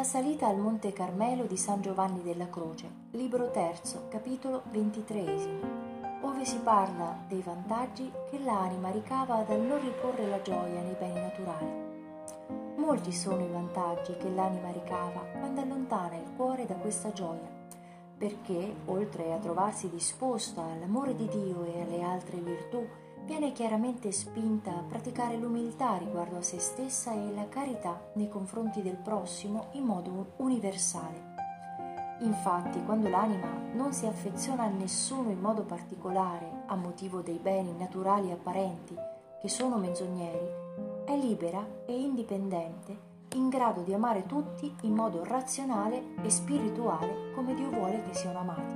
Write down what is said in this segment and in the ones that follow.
La salita al Monte Carmelo di San Giovanni della Croce, libro terzo, capitolo ventitreesimo, ove si parla dei vantaggi che l'anima ricava dal non riporre la gioia nei beni naturali. Molti sono i vantaggi che l'anima ricava quando allontana il cuore da questa gioia, perché, oltre a trovarsi disposta all'amore di Dio e alle altre virtù, viene chiaramente spinta a praticare l'umiltà riguardo a se stessa e la carità nei confronti del prossimo in modo universale. Infatti, quando l'anima non si affeziona a nessuno in modo particolare a motivo dei beni naturali apparenti, che sono menzogneri, è libera e indipendente, in grado di amare tutti in modo razionale e spirituale come Dio vuole che siano amati.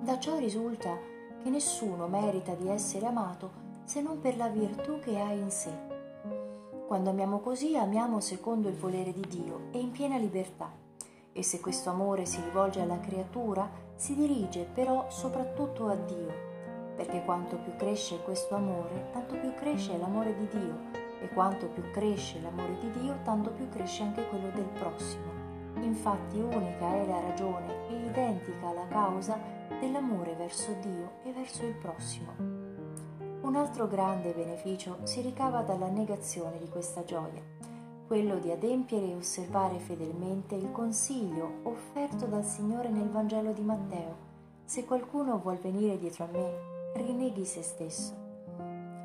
Da ciò risulta che nessuno merita di essere amato se non per la virtù che ha in sé. Quando amiamo così, amiamo secondo il volere di Dio e in piena libertà. E se questo amore si rivolge alla creatura, si dirige però soprattutto a Dio, perché quanto più cresce questo amore, tanto più cresce l'amore di Dio, e quanto più cresce l'amore di Dio, tanto più cresce anche quello del prossimo. Infatti unica è la ragione e identica la causa dell'amore verso Dio e verso il prossimo. Un altro grande beneficio si ricava dalla negazione di questa gioia, quello di adempiere e osservare fedelmente il consiglio offerto dal Signore nel Vangelo di Matteo. Se qualcuno vuol venire dietro a me, rinneghi se stesso.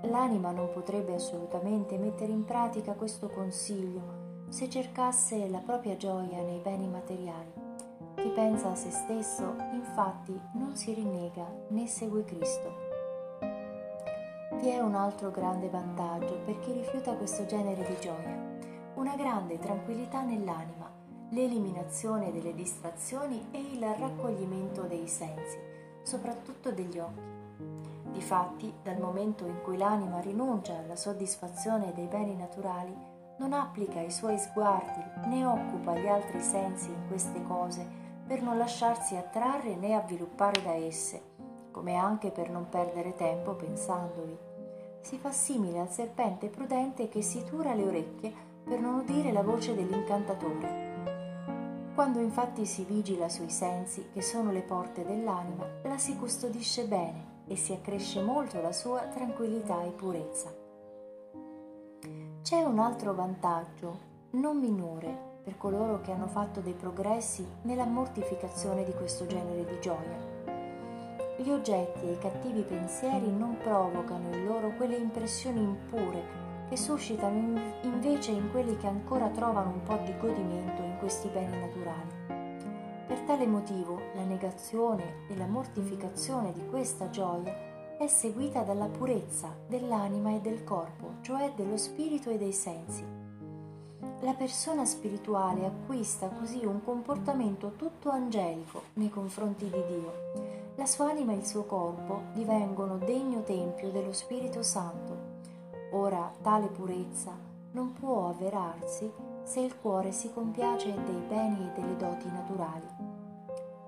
L'anima non potrebbe assolutamente mettere in pratica questo consiglio se cercasse la propria gioia nei beni materiali chi pensa a se stesso, infatti, non si rinnega né segue Cristo. Vi è un altro grande vantaggio per chi rifiuta questo genere di gioia, una grande tranquillità nell'anima, l'eliminazione delle distrazioni e il raccoglimento dei sensi, soprattutto degli occhi. Difatti, dal momento in cui l'anima rinuncia alla soddisfazione dei beni naturali, non applica i suoi sguardi né occupa gli altri sensi in queste cose, per non lasciarsi attrarre né avviluppare da esse, come anche per non perdere tempo pensandovi. Si fa simile al serpente prudente che si tura le orecchie per non udire la voce dell'incantatore. Quando infatti si vigila sui sensi, che sono le porte dell'anima, la si custodisce bene e si accresce molto la sua tranquillità e purezza. C'è un altro vantaggio, non minore, per coloro che hanno fatto dei progressi nella mortificazione di questo genere di gioia. Gli oggetti e i cattivi pensieri non provocano in loro quelle impressioni impure che suscitano invece in quelli che ancora trovano un po' di godimento in questi beni naturali. Per tale motivo la negazione e la mortificazione di questa gioia è seguita dalla purezza dell'anima e del corpo, cioè dello spirito e dei sensi la persona spirituale acquista così un comportamento tutto angelico nei confronti di Dio. La sua anima e il suo corpo divengono degno tempio dello Spirito Santo. Ora tale purezza non può avverarsi se il cuore si compiace dei beni e delle doti naturali.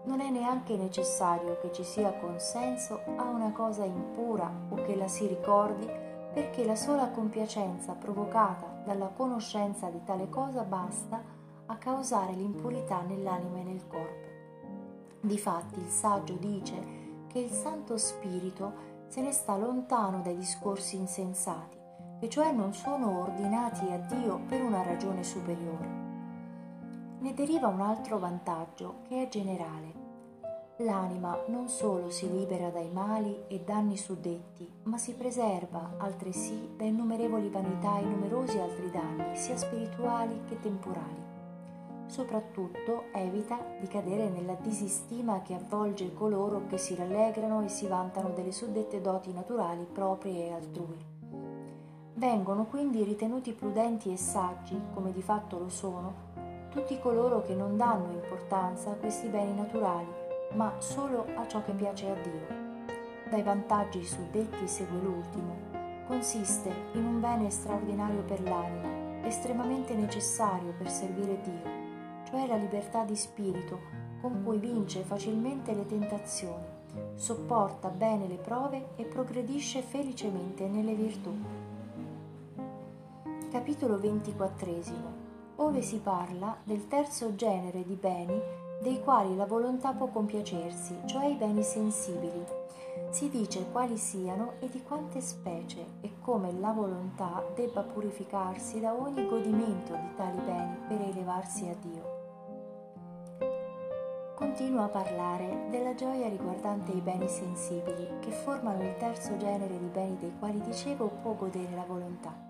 Non è neanche necessario che ci sia consenso a una cosa impura o che la si ricordi perché la sola compiacenza provocata dalla conoscenza di tale cosa basta a causare l'impurità nell'anima e nel corpo. Difatti il saggio dice che il Santo Spirito se ne sta lontano dai discorsi insensati, che cioè non sono ordinati a Dio per una ragione superiore. Ne deriva un altro vantaggio che è generale L'anima non solo si libera dai mali e danni suddetti, ma si preserva altresì da innumerevoli vanità e numerosi altri danni, sia spirituali che temporali. Soprattutto evita di cadere nella disistima che avvolge coloro che si rallegrano e si vantano delle suddette doti naturali proprie e altrui. Vengono quindi ritenuti prudenti e saggi, come di fatto lo sono, tutti coloro che non danno importanza a questi beni naturali ma solo a ciò che piace a Dio. Dai vantaggi suddetti segue l'ultimo. Consiste in un bene straordinario per l'anima, estremamente necessario per servire Dio, cioè la libertà di spirito con cui vince facilmente le tentazioni, sopporta bene le prove e progredisce felicemente nelle virtù. Capitolo 24 ove si parla del terzo genere di beni dei quali la volontà può compiacersi, cioè i beni sensibili. Si dice quali siano e di quante specie e come la volontà debba purificarsi da ogni godimento di tali beni per elevarsi a Dio. Continua a parlare della gioia riguardante i beni sensibili, che formano il terzo genere di beni dei quali dicevo può godere la volontà.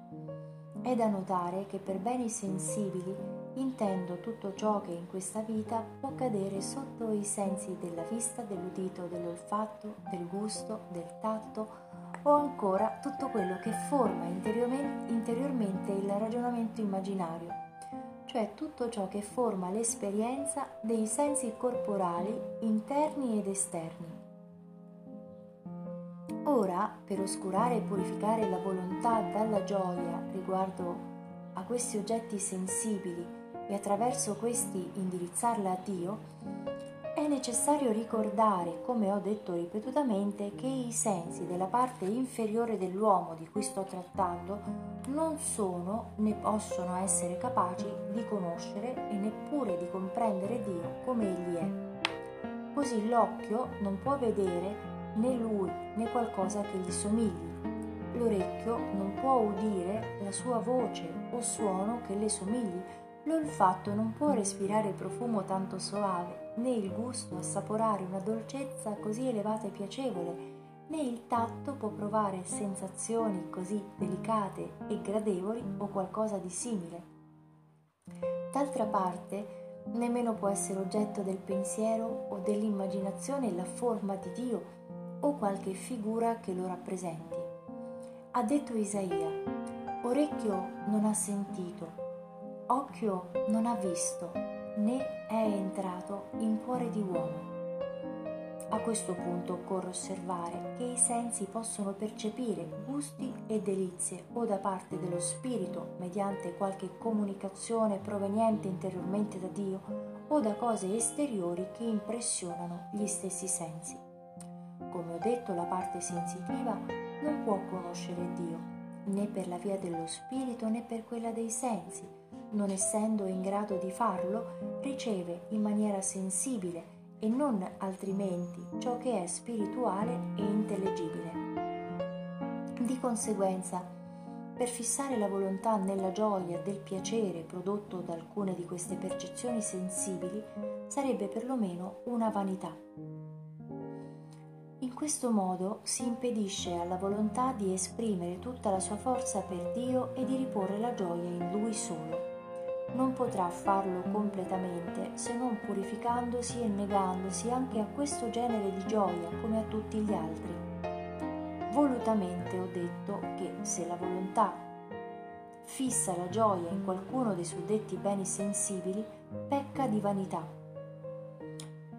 È da notare che per beni sensibili intendo tutto ciò che in questa vita può cadere sotto i sensi della vista, dell'udito, dell'olfatto, del gusto, del tatto o ancora tutto quello che forma interiormente il ragionamento immaginario, cioè tutto ciò che forma l'esperienza dei sensi corporali interni ed esterni. Ora, per oscurare e purificare la volontà dalla gioia riguardo a questi oggetti sensibili e attraverso questi indirizzarla a Dio, è necessario ricordare, come ho detto ripetutamente, che i sensi della parte inferiore dell'uomo di cui sto trattando non sono né possono essere capaci di conoscere e neppure di comprendere Dio come Egli è. Così l'occhio non può vedere né lui né qualcosa che gli somigli. L'orecchio non può udire la sua voce o suono che le somigli. L'olfatto non può respirare profumo tanto soave, né il gusto assaporare una dolcezza così elevata e piacevole, né il tatto può provare sensazioni così delicate e gradevoli o qualcosa di simile. D'altra parte, nemmeno può essere oggetto del pensiero o dell'immaginazione la forma di Dio o qualche figura che lo rappresenti. Ha detto Isaia, orecchio non ha sentito, occhio non ha visto, né è entrato in cuore di uomo. A questo punto occorre osservare che i sensi possono percepire gusti e delizie o da parte dello spirito mediante qualche comunicazione proveniente interiormente da Dio o da cose esteriori che impressionano gli stessi sensi. Come ho detto, la parte sensitiva non può conoscere Dio, né per la via dello spirito né per quella dei sensi. Non essendo in grado di farlo, riceve in maniera sensibile e non altrimenti ciò che è spirituale e intellegibile. Di conseguenza, per fissare la volontà nella gioia del piacere prodotto da alcune di queste percezioni sensibili sarebbe perlomeno una vanità. In questo modo si impedisce alla volontà di esprimere tutta la sua forza per Dio e di riporre la gioia in Lui solo. Non potrà farlo completamente se non purificandosi e negandosi anche a questo genere di gioia come a tutti gli altri. Volutamente ho detto che se la volontà fissa la gioia in qualcuno dei suddetti beni sensibili, pecca di vanità.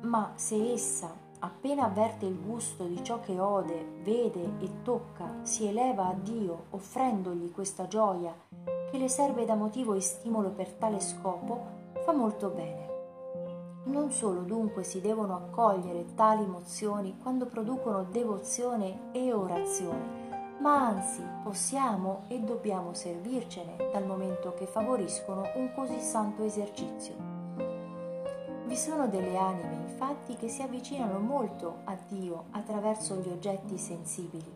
Ma se essa appena avverte il gusto di ciò che ode, vede e tocca, si eleva a Dio offrendogli questa gioia che le serve da motivo e stimolo per tale scopo, fa molto bene. Non solo dunque si devono accogliere tali mozioni quando producono devozione e orazione, ma anzi possiamo e dobbiamo servircene dal momento che favoriscono un così santo esercizio. Vi sono delle anime infatti che si avvicinano molto a Dio attraverso gli oggetti sensibili.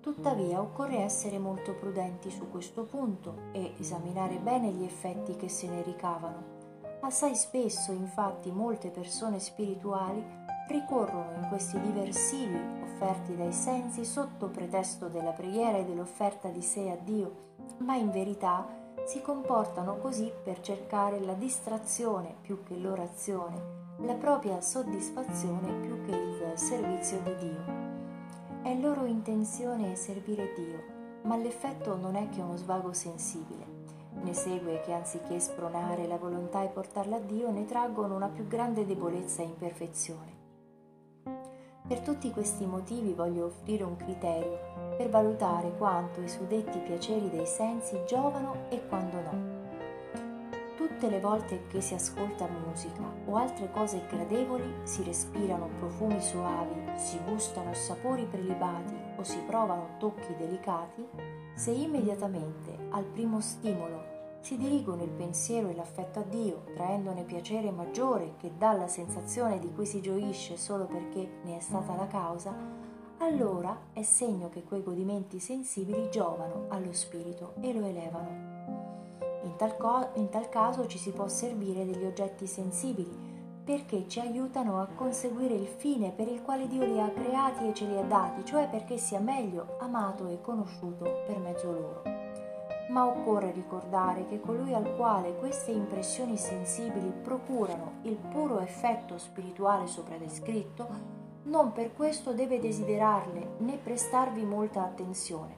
Tuttavia occorre essere molto prudenti su questo punto e esaminare bene gli effetti che se ne ricavano. Assai spesso infatti molte persone spirituali ricorrono in questi diversivi offerti dai sensi sotto pretesto della preghiera e dell'offerta di sé a Dio, ma in verità si comportano così per cercare la distrazione più che l'orazione, la propria soddisfazione più che il servizio di Dio. È loro intenzione servire Dio, ma l'effetto non è che uno svago sensibile. Ne segue che anziché spronare la volontà e portarla a Dio, ne traggono una più grande debolezza e imperfezione. Per tutti questi motivi voglio offrire un criterio per valutare quanto i suddetti piaceri dei sensi giovano e quando no. Tutte le volte che si ascolta musica o altre cose gradevoli, si respirano profumi soavi, si gustano sapori prelibati o si provano tocchi delicati, se immediatamente al primo stimolo si dirigono il pensiero e l'affetto a Dio, traendone piacere maggiore che dalla sensazione di cui si gioisce solo perché ne è stata la causa, allora è segno che quei godimenti sensibili giovano allo spirito e lo elevano. In tal, co- in tal caso ci si può servire degli oggetti sensibili perché ci aiutano a conseguire il fine per il quale Dio li ha creati e ce li ha dati, cioè perché sia meglio amato e conosciuto per mezzo loro. Ma occorre ricordare che colui al quale queste impressioni sensibili procurano il puro effetto spirituale sopra descritto, non per questo deve desiderarle né prestarvi molta attenzione,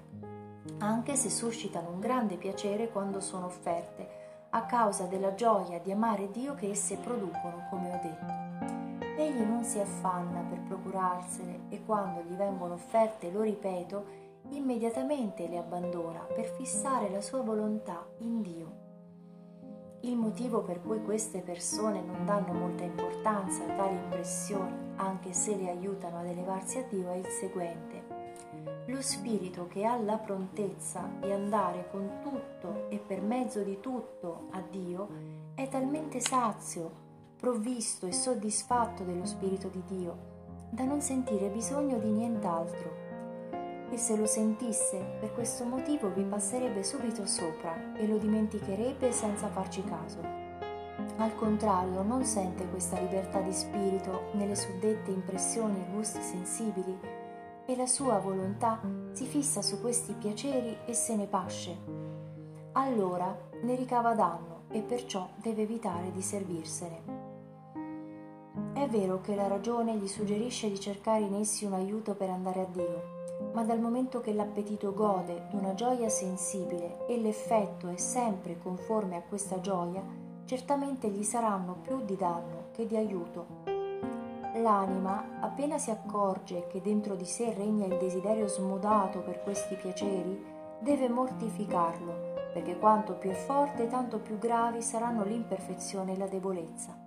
anche se suscitano un grande piacere quando sono offerte, a causa della gioia di amare Dio che esse producono, come ho detto. Egli non si affanna per procurarsene e quando gli vengono offerte, lo ripeto, immediatamente le abbandona per fissare la sua volontà in Dio. Il motivo per cui queste persone non danno molta importanza a tali impressioni, anche se le aiutano ad elevarsi a Dio, è il seguente. Lo spirito che ha la prontezza di andare con tutto e per mezzo di tutto a Dio è talmente sazio, provvisto e soddisfatto dello spirito di Dio, da non sentire bisogno di nient'altro. E se lo sentisse, per questo motivo vi passerebbe subito sopra e lo dimenticherebbe senza farci caso. Al contrario, non sente questa libertà di spirito nelle suddette impressioni e gusti sensibili, e la sua volontà si fissa su questi piaceri e se ne pasce. Allora ne ricava danno e perciò deve evitare di servirsene. È vero che la ragione gli suggerisce di cercare in essi un aiuto per andare a Dio, ma dal momento che l'appetito gode d'una gioia sensibile e l'effetto è sempre conforme a questa gioia, certamente gli saranno più di danno che di aiuto L'anima, appena si accorge che dentro di sé regna il desiderio smodato per questi piaceri, deve mortificarlo, perché quanto più è forte, tanto più gravi saranno l'imperfezione e la debolezza.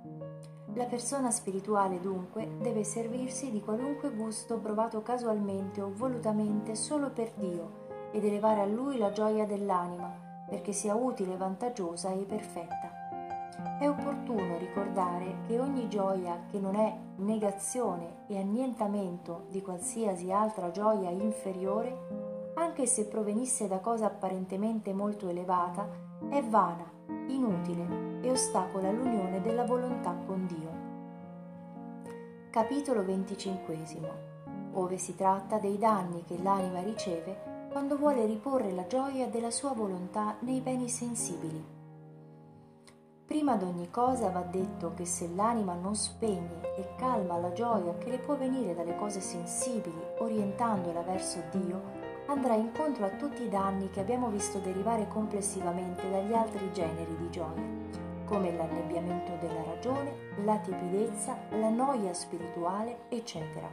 La persona spirituale dunque deve servirsi di qualunque gusto provato casualmente o volutamente solo per Dio ed elevare a Lui la gioia dell'anima, perché sia utile, vantaggiosa e perfetta. È opportuno ricordare che ogni gioia che non è negazione e annientamento di qualsiasi altra gioia inferiore, anche se provenisse da cosa apparentemente molto elevata, è vana, inutile e ostacola l'unione della volontà con Dio. Capitolo XXV, ove si tratta dei danni che l'anima riceve quando vuole riporre la gioia della sua volontà nei beni sensibili. Prima d'ogni cosa va detto che se l'anima non spegne e calma la gioia che le può venire dalle cose sensibili, orientandola verso Dio, andrà incontro a tutti i danni che abbiamo visto derivare complessivamente dagli altri generi di gioia, come l'annebbiamento della ragione, la tiepidezza, la noia spirituale, eccetera.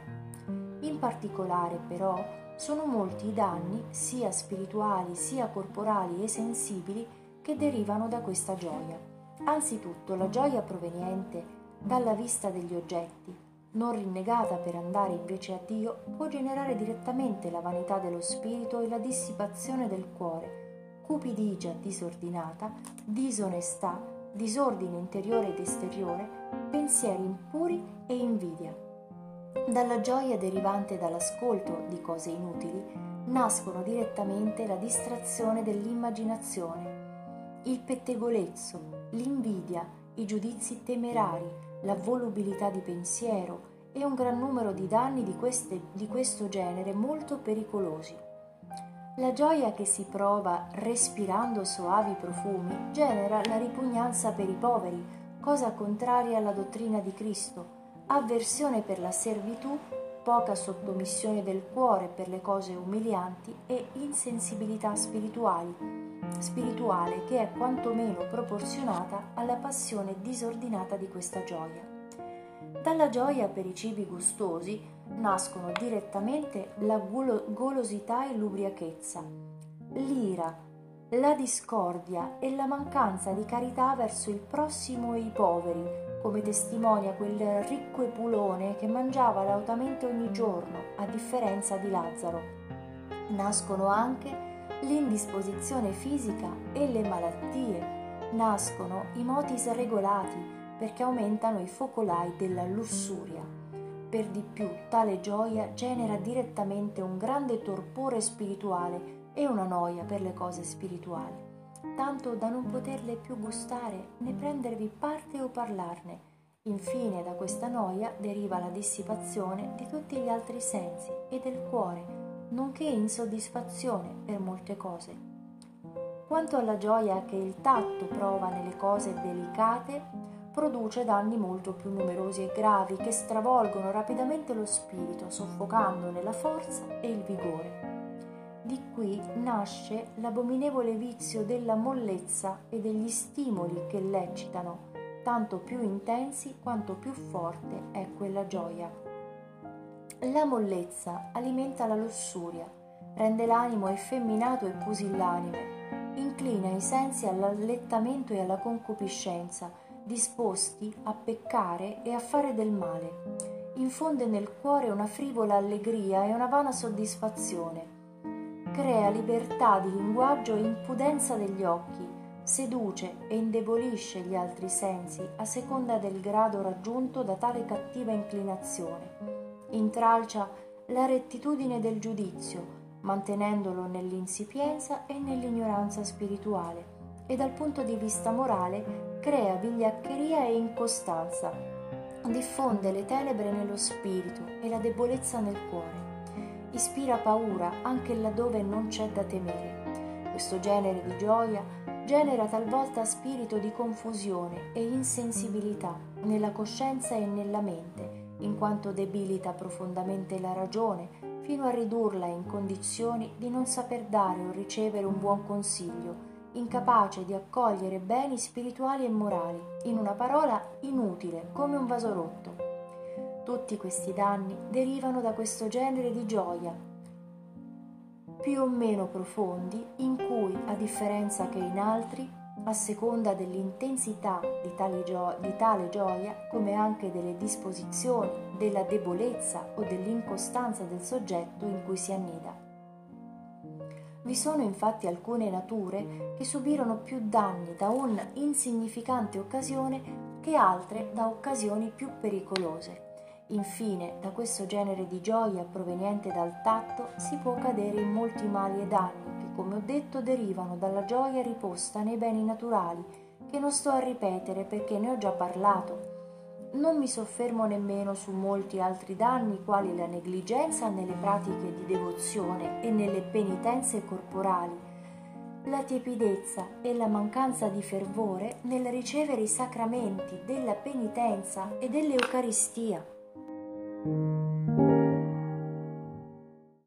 In particolare, però, sono molti i danni, sia spirituali sia corporali e sensibili, che derivano da questa gioia. Anzitutto la gioia proveniente dalla vista degli oggetti, non rinnegata per andare invece a Dio, può generare direttamente la vanità dello spirito e la dissipazione del cuore, cupidigia disordinata, disonestà, disordine interiore ed esteriore, pensieri impuri e invidia. Dalla gioia derivante dall'ascolto di cose inutili nascono direttamente la distrazione dell'immaginazione, il pettegolezzo, l'invidia, i giudizi temerari, la volubilità di pensiero e un gran numero di danni di, queste, di questo genere molto pericolosi. La gioia che si prova respirando soavi profumi genera la ripugnanza per i poveri, cosa contraria alla dottrina di Cristo, avversione per la servitù, poca sottomissione del cuore per le cose umilianti e insensibilità spirituale che è quantomeno proporzionata alla passione disordinata di questa gioia. Dalla gioia per i cibi gustosi nascono direttamente la golosità e l'ubriachezza, l'ira, la discordia e la mancanza di carità verso il prossimo e i poveri, come testimonia quel ricco epulone che mangiava lautamente ogni giorno, a differenza di Lazzaro. Nascono anche l'indisposizione fisica e le malattie. Nascono i motis regolati perché aumentano i focolai della lussuria. Per di più tale gioia genera direttamente un grande torpore spirituale e una noia per le cose spirituali, tanto da non poterle più gustare né prendervi parte o parlarne. Infine da questa noia deriva la dissipazione di tutti gli altri sensi e del cuore, nonché insoddisfazione per molte cose. Quanto alla gioia che il tatto prova nelle cose delicate, produce danni molto più numerosi e gravi che stravolgono rapidamente lo spirito, soffocandone la forza e il vigore. Di qui nasce l'abominevole vizio della mollezza e degli stimoli che l'eccitano, tanto più intensi quanto più forte è quella gioia. La mollezza alimenta la lussuria, rende l'animo effeminato e pusillanime, inclina i sensi all'allettamento e alla concupiscenza, disposti a peccare e a fare del male. Infonde nel cuore una frivola allegria e una vana soddisfazione. Crea libertà di linguaggio e impudenza degli occhi, seduce e indebolisce gli altri sensi a seconda del grado raggiunto da tale cattiva inclinazione intralcia la rettitudine del giudizio, mantenendolo nell'insipienza e nell'ignoranza spirituale, e dal punto di vista morale crea vigliaccheria e incostanza, diffonde le tenebre nello spirito e la debolezza nel cuore, ispira paura anche laddove non c'è da temere. Questo genere di gioia genera talvolta spirito di confusione e insensibilità nella coscienza e nella mente, in quanto debilita profondamente la ragione, fino a ridurla in condizioni di non saper dare o ricevere un buon consiglio, incapace di accogliere beni spirituali e morali, in una parola inutile, come un vaso rotto. Tutti questi danni derivano da questo genere di gioia, più o meno profondi, in cui, a differenza che in altri, a seconda dell'intensità di gio- di tale gioia, come anche delle disposizioni, della debolezza o dell'incostanza del soggetto in cui si annida. Vi sono infatti alcune nature che subirono più danni da un'insignificante occasione che altre da occasioni più pericolose. Infine, da questo genere di gioia proveniente dal tatto si può cadere in molti mali e danni come ho detto, derivano dalla gioia riposta nei beni naturali, che non sto a ripetere perché ne ho già parlato. Non mi soffermo nemmeno su molti altri danni, quali la negligenza nelle pratiche di devozione e nelle penitenze corporali, la tiepidezza e la mancanza di fervore nel ricevere i sacramenti della penitenza e dell'Eucaristia.